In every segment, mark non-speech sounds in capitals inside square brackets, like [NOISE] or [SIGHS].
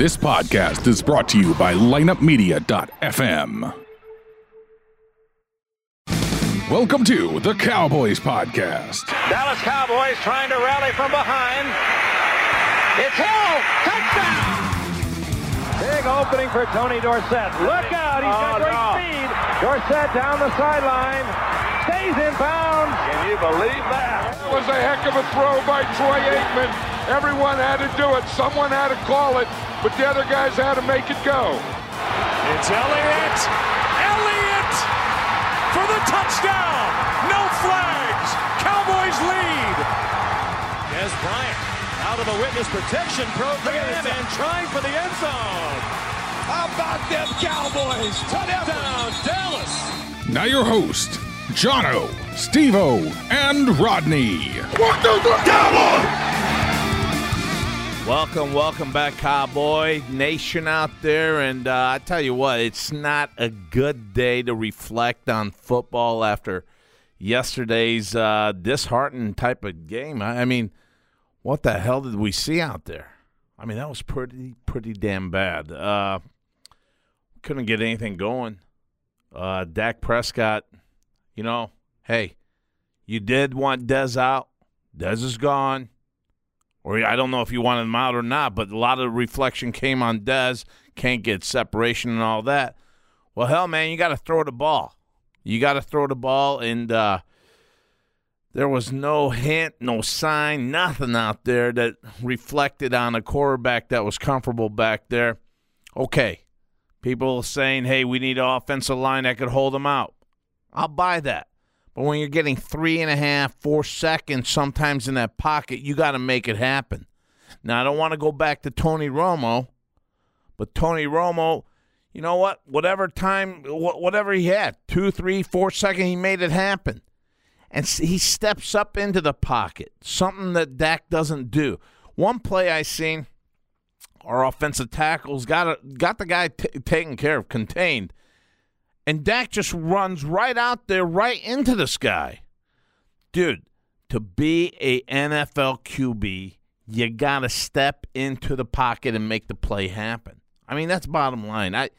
This podcast is brought to you by lineupmedia.fm. Welcome to the Cowboys Podcast. Dallas Cowboys trying to rally from behind. It's Hill. Touchdown. Big opening for Tony Dorsett. Look out. He's got Oh, great no. speed. Dorsett down the sideline. Stays in bounds. Can you believe that? That was a heck of a throw by Troy Aikman. Everyone had to do it. Someone had to call it, but the other guys had to make it go. It's Elliott. Elliott for the touchdown. No flags. Cowboys lead. Dez Bryant out of the witness protection program and trying for the end zone. How about them Cowboys? Touchdown, Dallas. Now, your host, Johno, Stevo, and Rodney. Welcome, welcome back, Cowboy Nation out there. And uh, I tell you what, it's not a good day to reflect on football after yesterday's uh, disheartening type of game. I, I mean, what the hell did we see out there? I mean, that was pretty, pretty damn bad. Uh, couldn't get anything going. Uh, Dak Prescott, you know, hey, you did want Dez out. Dez is gone or I don't know if you wanted him out or not, but a lot of reflection came on Dez. Can't get separation and all that. Well, hell, man, you got to throw the ball. You got to throw the ball, and uh, there was no hint, no sign, nothing out there that reflected on a quarterback that was comfortable back there. Okay, people saying, "Hey, we need an offensive line that could hold him out." I'll buy that. But when you're getting three and a half, four seconds sometimes in that pocket, you got to make it happen. Now, I don't want to go back to Tony Romo, but Tony Romo, you know what? Whatever time, wh- whatever he had, two, three, four seconds, he made it happen. And he steps up into the pocket, something that Dak doesn't do. One play I seen, our offensive tackles got a, got the guy t- taken care of, contained and Dak just runs right out there, right into this guy. Dude, to be a NFL QB, you got to step into the pocket and make the play happen. I mean, that's bottom line. I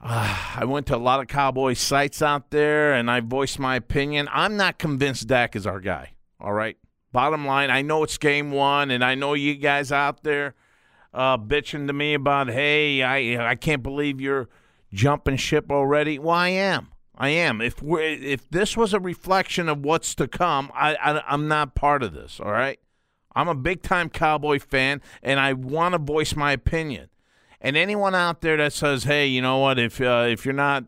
uh, [SIGHS] I went to a lot of Cowboy sites out there and I voiced my opinion. I'm not convinced Dak is our guy. All right. Bottom line, I know it's game one, and I know you guys out there uh, bitching to me about, hey, I I can't believe you're jumping ship already. Well, I am. I am. If we if this was a reflection of what's to come, I, I I'm not part of this. All right. I'm a big time Cowboy fan, and I want to voice my opinion. And anyone out there that says, "Hey, you know what? If uh, if you're not,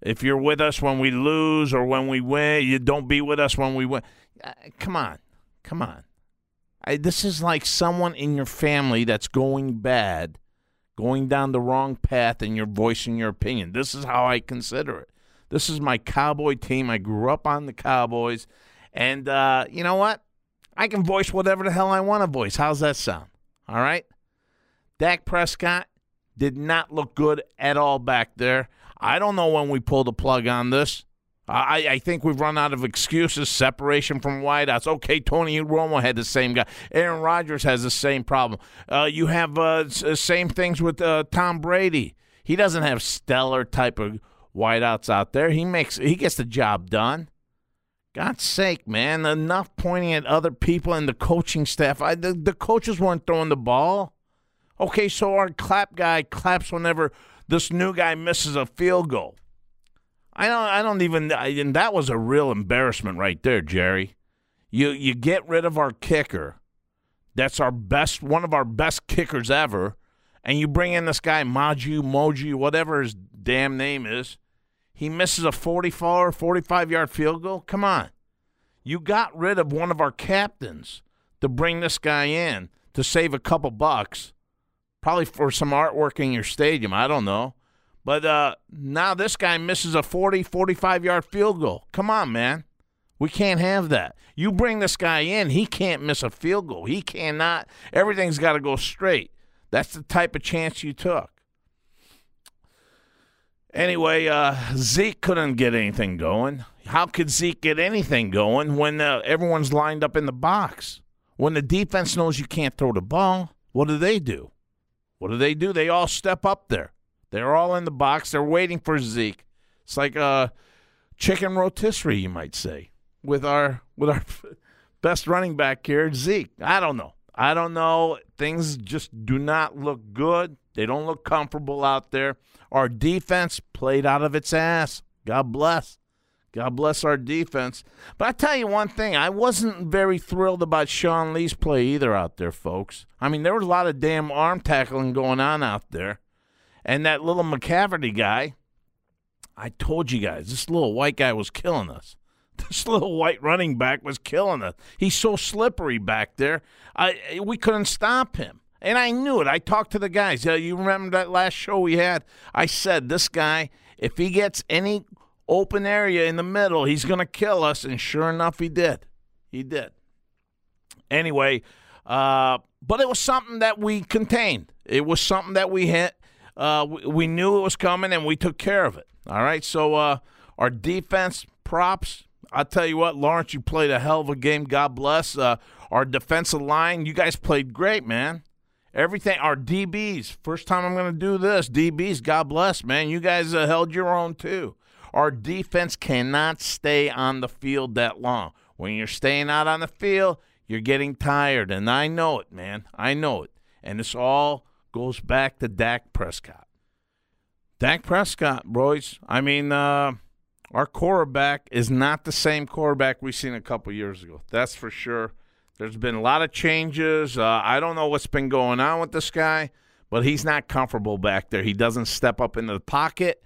if you're with us when we lose or when we win, you don't be with us when we win." Uh, come on, come on. I, this is like someone in your family that's going bad, going down the wrong path, and you're voicing your opinion. This is how I consider it. This is my Cowboy team. I grew up on the Cowboys, and uh, you know what? I can voice whatever the hell I want to voice. How's that sound? All right. Dak Prescott did not look good at all back there. I don't know when we pull the plug on this. I, I think we've run out of excuses. Separation from wideouts. Okay, Tony Romo had the same guy. Aaron Rodgers has the same problem. Uh, you have uh, uh, same things with uh, Tom Brady. He doesn't have stellar type of wideouts out there. He makes he gets the job done. God's sake, man! Enough pointing at other people and the coaching staff. I, the, the coaches weren't throwing the ball. Okay, so our clap guy claps whenever this new guy misses a field goal. I don't. I don't even. I, and that was a real embarrassment right there, Jerry. You you get rid of our kicker. That's our best, one of our best kickers ever, and you bring in this guy Maju Moji, whatever his damn name is. He misses a 44 or 45 yard field goal. Come on, you got rid of one of our captains to bring this guy in to save a couple bucks, probably for some artwork in your stadium. I don't know. But uh, now this guy misses a 40, 45 yard field goal. Come on, man. We can't have that. You bring this guy in, he can't miss a field goal. He cannot. Everything's got to go straight. That's the type of chance you took. Anyway, uh, Zeke couldn't get anything going. How could Zeke get anything going when uh, everyone's lined up in the box? When the defense knows you can't throw the ball? what do they do? What do they do? They all step up there. They're all in the box. They're waiting for Zeke. It's like a chicken rotisserie, you might say, with our with our [LAUGHS] best running back here, Zeke. I don't know. I don't know. Things just do not look good. They don't look comfortable out there. Our defense played out of its ass. God bless. God bless our defense. But I tell you one thing, I wasn't very thrilled about Sean Lee's play either out there, folks. I mean, there was a lot of damn arm tackling going on out there. And that little McCaverty guy, I told you guys, this little white guy was killing us. [LAUGHS] This little white running back was killing us. He's so slippery back there. I we couldn't stop him. And I knew it. I talked to the guys. You remember that last show we had? I said, this guy, if he gets any open area in the middle. He's going to kill us. And sure enough, he did. He did. Anyway, uh, but it was something that we contained. It was something that we hit. Uh, we, knew it was coming and we took care of it. All right. So uh, our defense props. I'll tell you what, Lawrence, you played a hell of a game. God bless. Uh, our defensive line, you guys played great, man. Everything, our DBs. First time I'm going to do this. DBs, God bless, man. You guys uh, held your own too. Our defense cannot stay on the field that long. When you're staying out on the field, you're getting tired. And I know it, man. I know it. And it's all goes back to Dak Prescott. Dak Prescott, boys. I mean, uh, our quarterback is not the same quarterback we seen a couple years ago. That's for sure. There's been a lot of changes. Uh, I don't know what's been going on with this guy, but he's not comfortable back there. He doesn't step up into the pocket.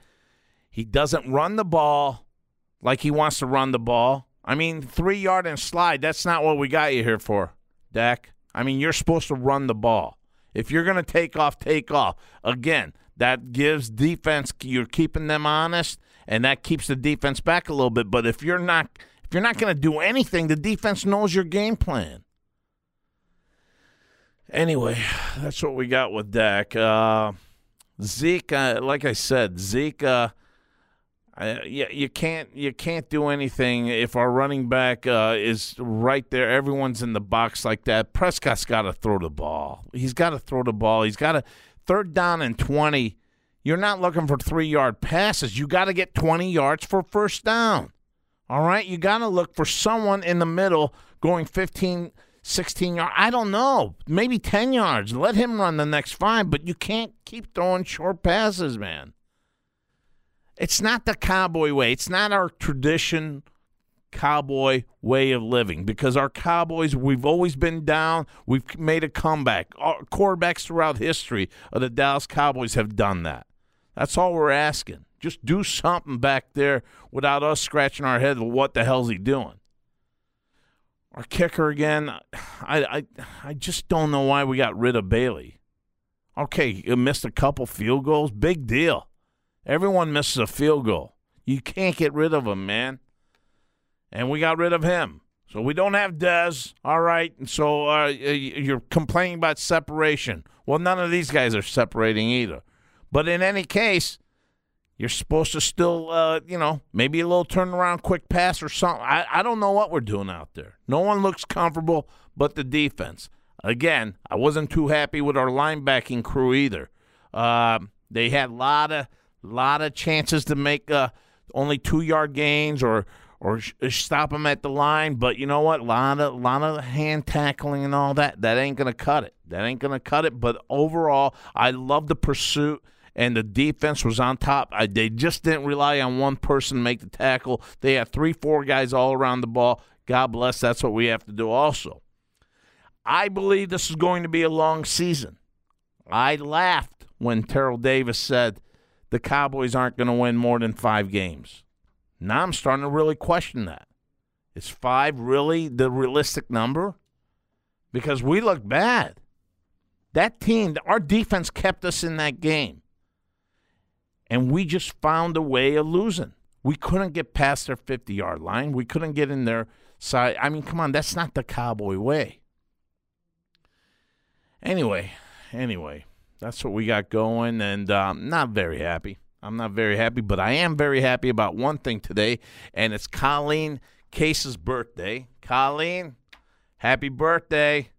He doesn't run the ball like he wants to run the ball. I mean, three yard and slide, that's not what we got you here for, Dak. I mean, you're supposed to run the ball. If you're going to take off, take off. Again, that gives defense, you're keeping them honest, and that keeps the defense back a little bit. But if you're not. If you're not going to do anything, the defense knows your game plan. Anyway, that's what we got with Dak. Uh, Zeke, uh, like I said, Zeke, uh, uh, you, you can't you can't do anything if our running back uh, is right there. Everyone's in the box like that. Prescott's got to throw the ball. He's got to throw the ball. He's got to third down and twenty. You're not looking for three yard passes. You got to get twenty yards for first down. All right, you got to look for someone in the middle going 15, 16 yards. I don't know, maybe ten yards. Let him run the next five, but you can't keep throwing short passes, man. It's not the cowboy way. It's not our tradition cowboy way of living because our cowboys we've always been down. We've made a comeback. Our quarterbacks throughout history of the dallas cowboys have done that. That's all we're asking. Just do something back there without us scratching our head what the hell's he doing. Our kicker again i i, I just don't know why we got rid of bailey. Okay missed a couple field goals. Big deal Everyone misses a field goal. You can't get rid of him, man. And we got rid of him. So we don't have Dez. All right. And so uh, you're complaining about separation. Well, none of these guys are separating either. But in any case, you're supposed to still, uh, you know, maybe a little turnaround, quick pass or something. I, I don't know what we're doing out there. No one looks comfortable but the defense. Again, I wasn't too happy with our linebacking crew either. Uh, they had a lot of lot of chances to make uh, only two yard gains or or sh- stop them at the line. But you know what? A lot of lot of hand tackling and all that. That ain't gonna cut it. That ain't gonna cut it. But overall, I love the pursuit. And the defense was on top. I, they just didn't rely on one person to make the tackle. They had three, four guys all around the ball. God bless. That's what we have to do also. I believe this is going to be a long season. I laughed when Terrell Davis said the Cowboys aren't going to win more than five games. Now I'm starting to really question that. Is five really the realistic number? Because we look bad. That team, our defense kept us in that game. And we just found a way of losing. We couldn't get past their 50 yard line. We couldn't get in their side. I mean, come on, that's not the Cowboy way. Anyway, anyway, that's what we got going, and um, not very happy. I'm not very happy, but I am very happy about one thing today, and it's Colleen Case's birthday. Colleen, happy birthday.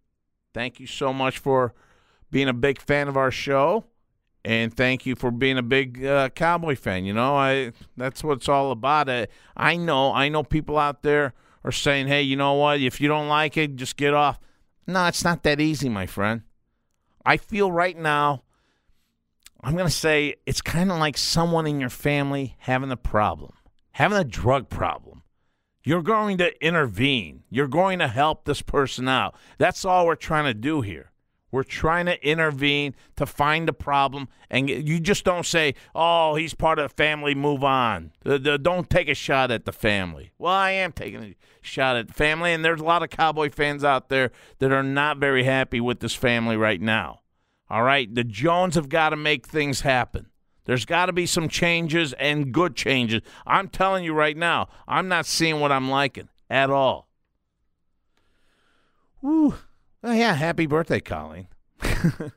Thank you so much for being a big fan of our show, and thank you for being a big uh, Cowboy fan. You know, I that's what it's all about. I, I know, I know people out there are saying, "Hey, you know what? If you don't like it, just get off." No, it's not that easy, my friend. I feel right now. I'm going to say it's kind of like someone in your family having a problem, having a drug problem. You're going to intervene. You're going to help this person out. That's all we're trying to do here. We're trying to intervene to find the problem, and you just don't say, "Oh, he's part of the family. Move on." Don't take a shot at the family. Well, I am taking a shot at the family, and there's a lot of Cowboy fans out there that are not very happy with this family right now. All right, the Jones have got to make things happen. There's got to be some changes and good changes. I'm telling you right now, I'm not seeing what I'm liking at all. Woo. Oh, yeah, happy birthday, Colleen. [LAUGHS]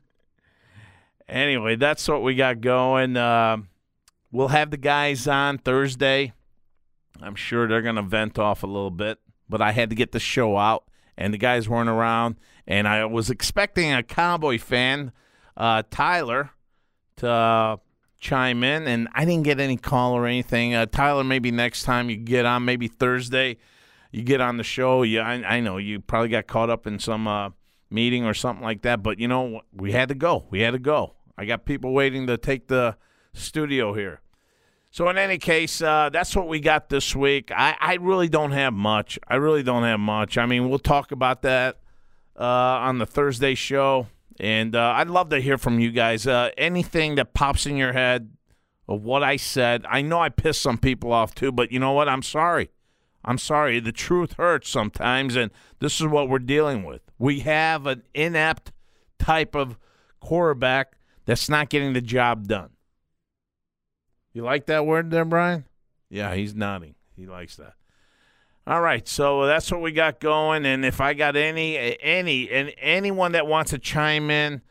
anyway, that's what we got going. Uh, we'll have the guys on Thursday. I'm sure they're going to vent off a little bit, but I had to get the show out, and the guys weren't around. And I was expecting a Cowboy fan, uh, Tyler, to uh, chime in, and I didn't get any call or anything. Uh, Tyler, maybe next time you get on, maybe Thursday, you get on the show. Yeah, I, I know you probably got caught up in some uh, meeting or something like that, but you know we had to go. We had to go. I got people waiting to take the studio here. So in any case, uh, that's what we got this week. I, I really don't have much. I really don't have much. I mean, we'll talk about that uh, on the Thursday show. And uh, I'd love to hear from you guys. Uh, anything that pops in your head of what I said. I know I pissed some people off too, but you know what? I'm sorry. I'm sorry. The truth hurts sometimes, and this is what we're dealing with. We have an inept type of quarterback that's not getting the job done. You like that word there, Brian? Yeah, he's nodding. He likes that. All right, so that's what we got going. And if I got any, any, and anyone that wants to chime in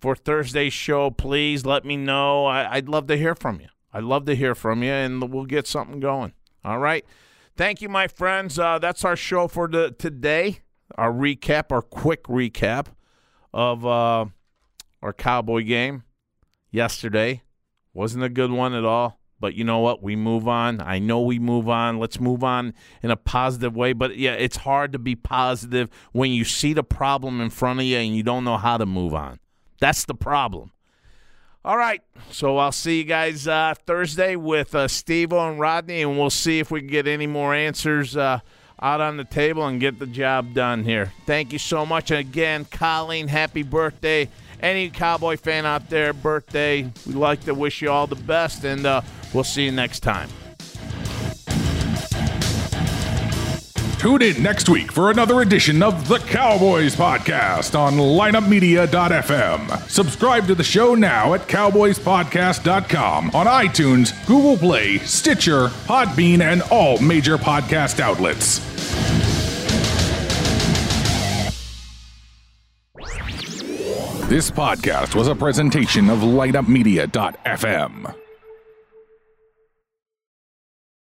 for Thursday's show, please let me know. I, would love to hear from you. I'd love to hear from you, and we'll get something going. All right. Thank you, my friends. Uh, that's our show for the, today. Our recap, our quick recap of uh, our Cowboy game yesterday. Wasn't a good one at all. But you know what? We move on. I know we move on. Let's move on in a positive way. But yeah, it's hard to be positive when you see the problem in front of you and you don't know how to move on. That's the problem. All right. So I'll see you guys uh, Thursday with uh, Steve and Rodney, and we'll see if we can get any more answers uh, out on the table and get the job done here. Thank you so much. And again, Colleen, happy birthday. Any Cowboy fan out there, birthday, we'd like to wish you all the best. And uh, We'll see you next time. Tune in next week for another edition of the Cowboys Podcast on lineupmedia.fm. Subscribe to the show now at cowboyspodcast.com on iTunes, Google Play, Stitcher, Podbean, and all major podcast outlets. This podcast was a presentation of lineupmedia.fm.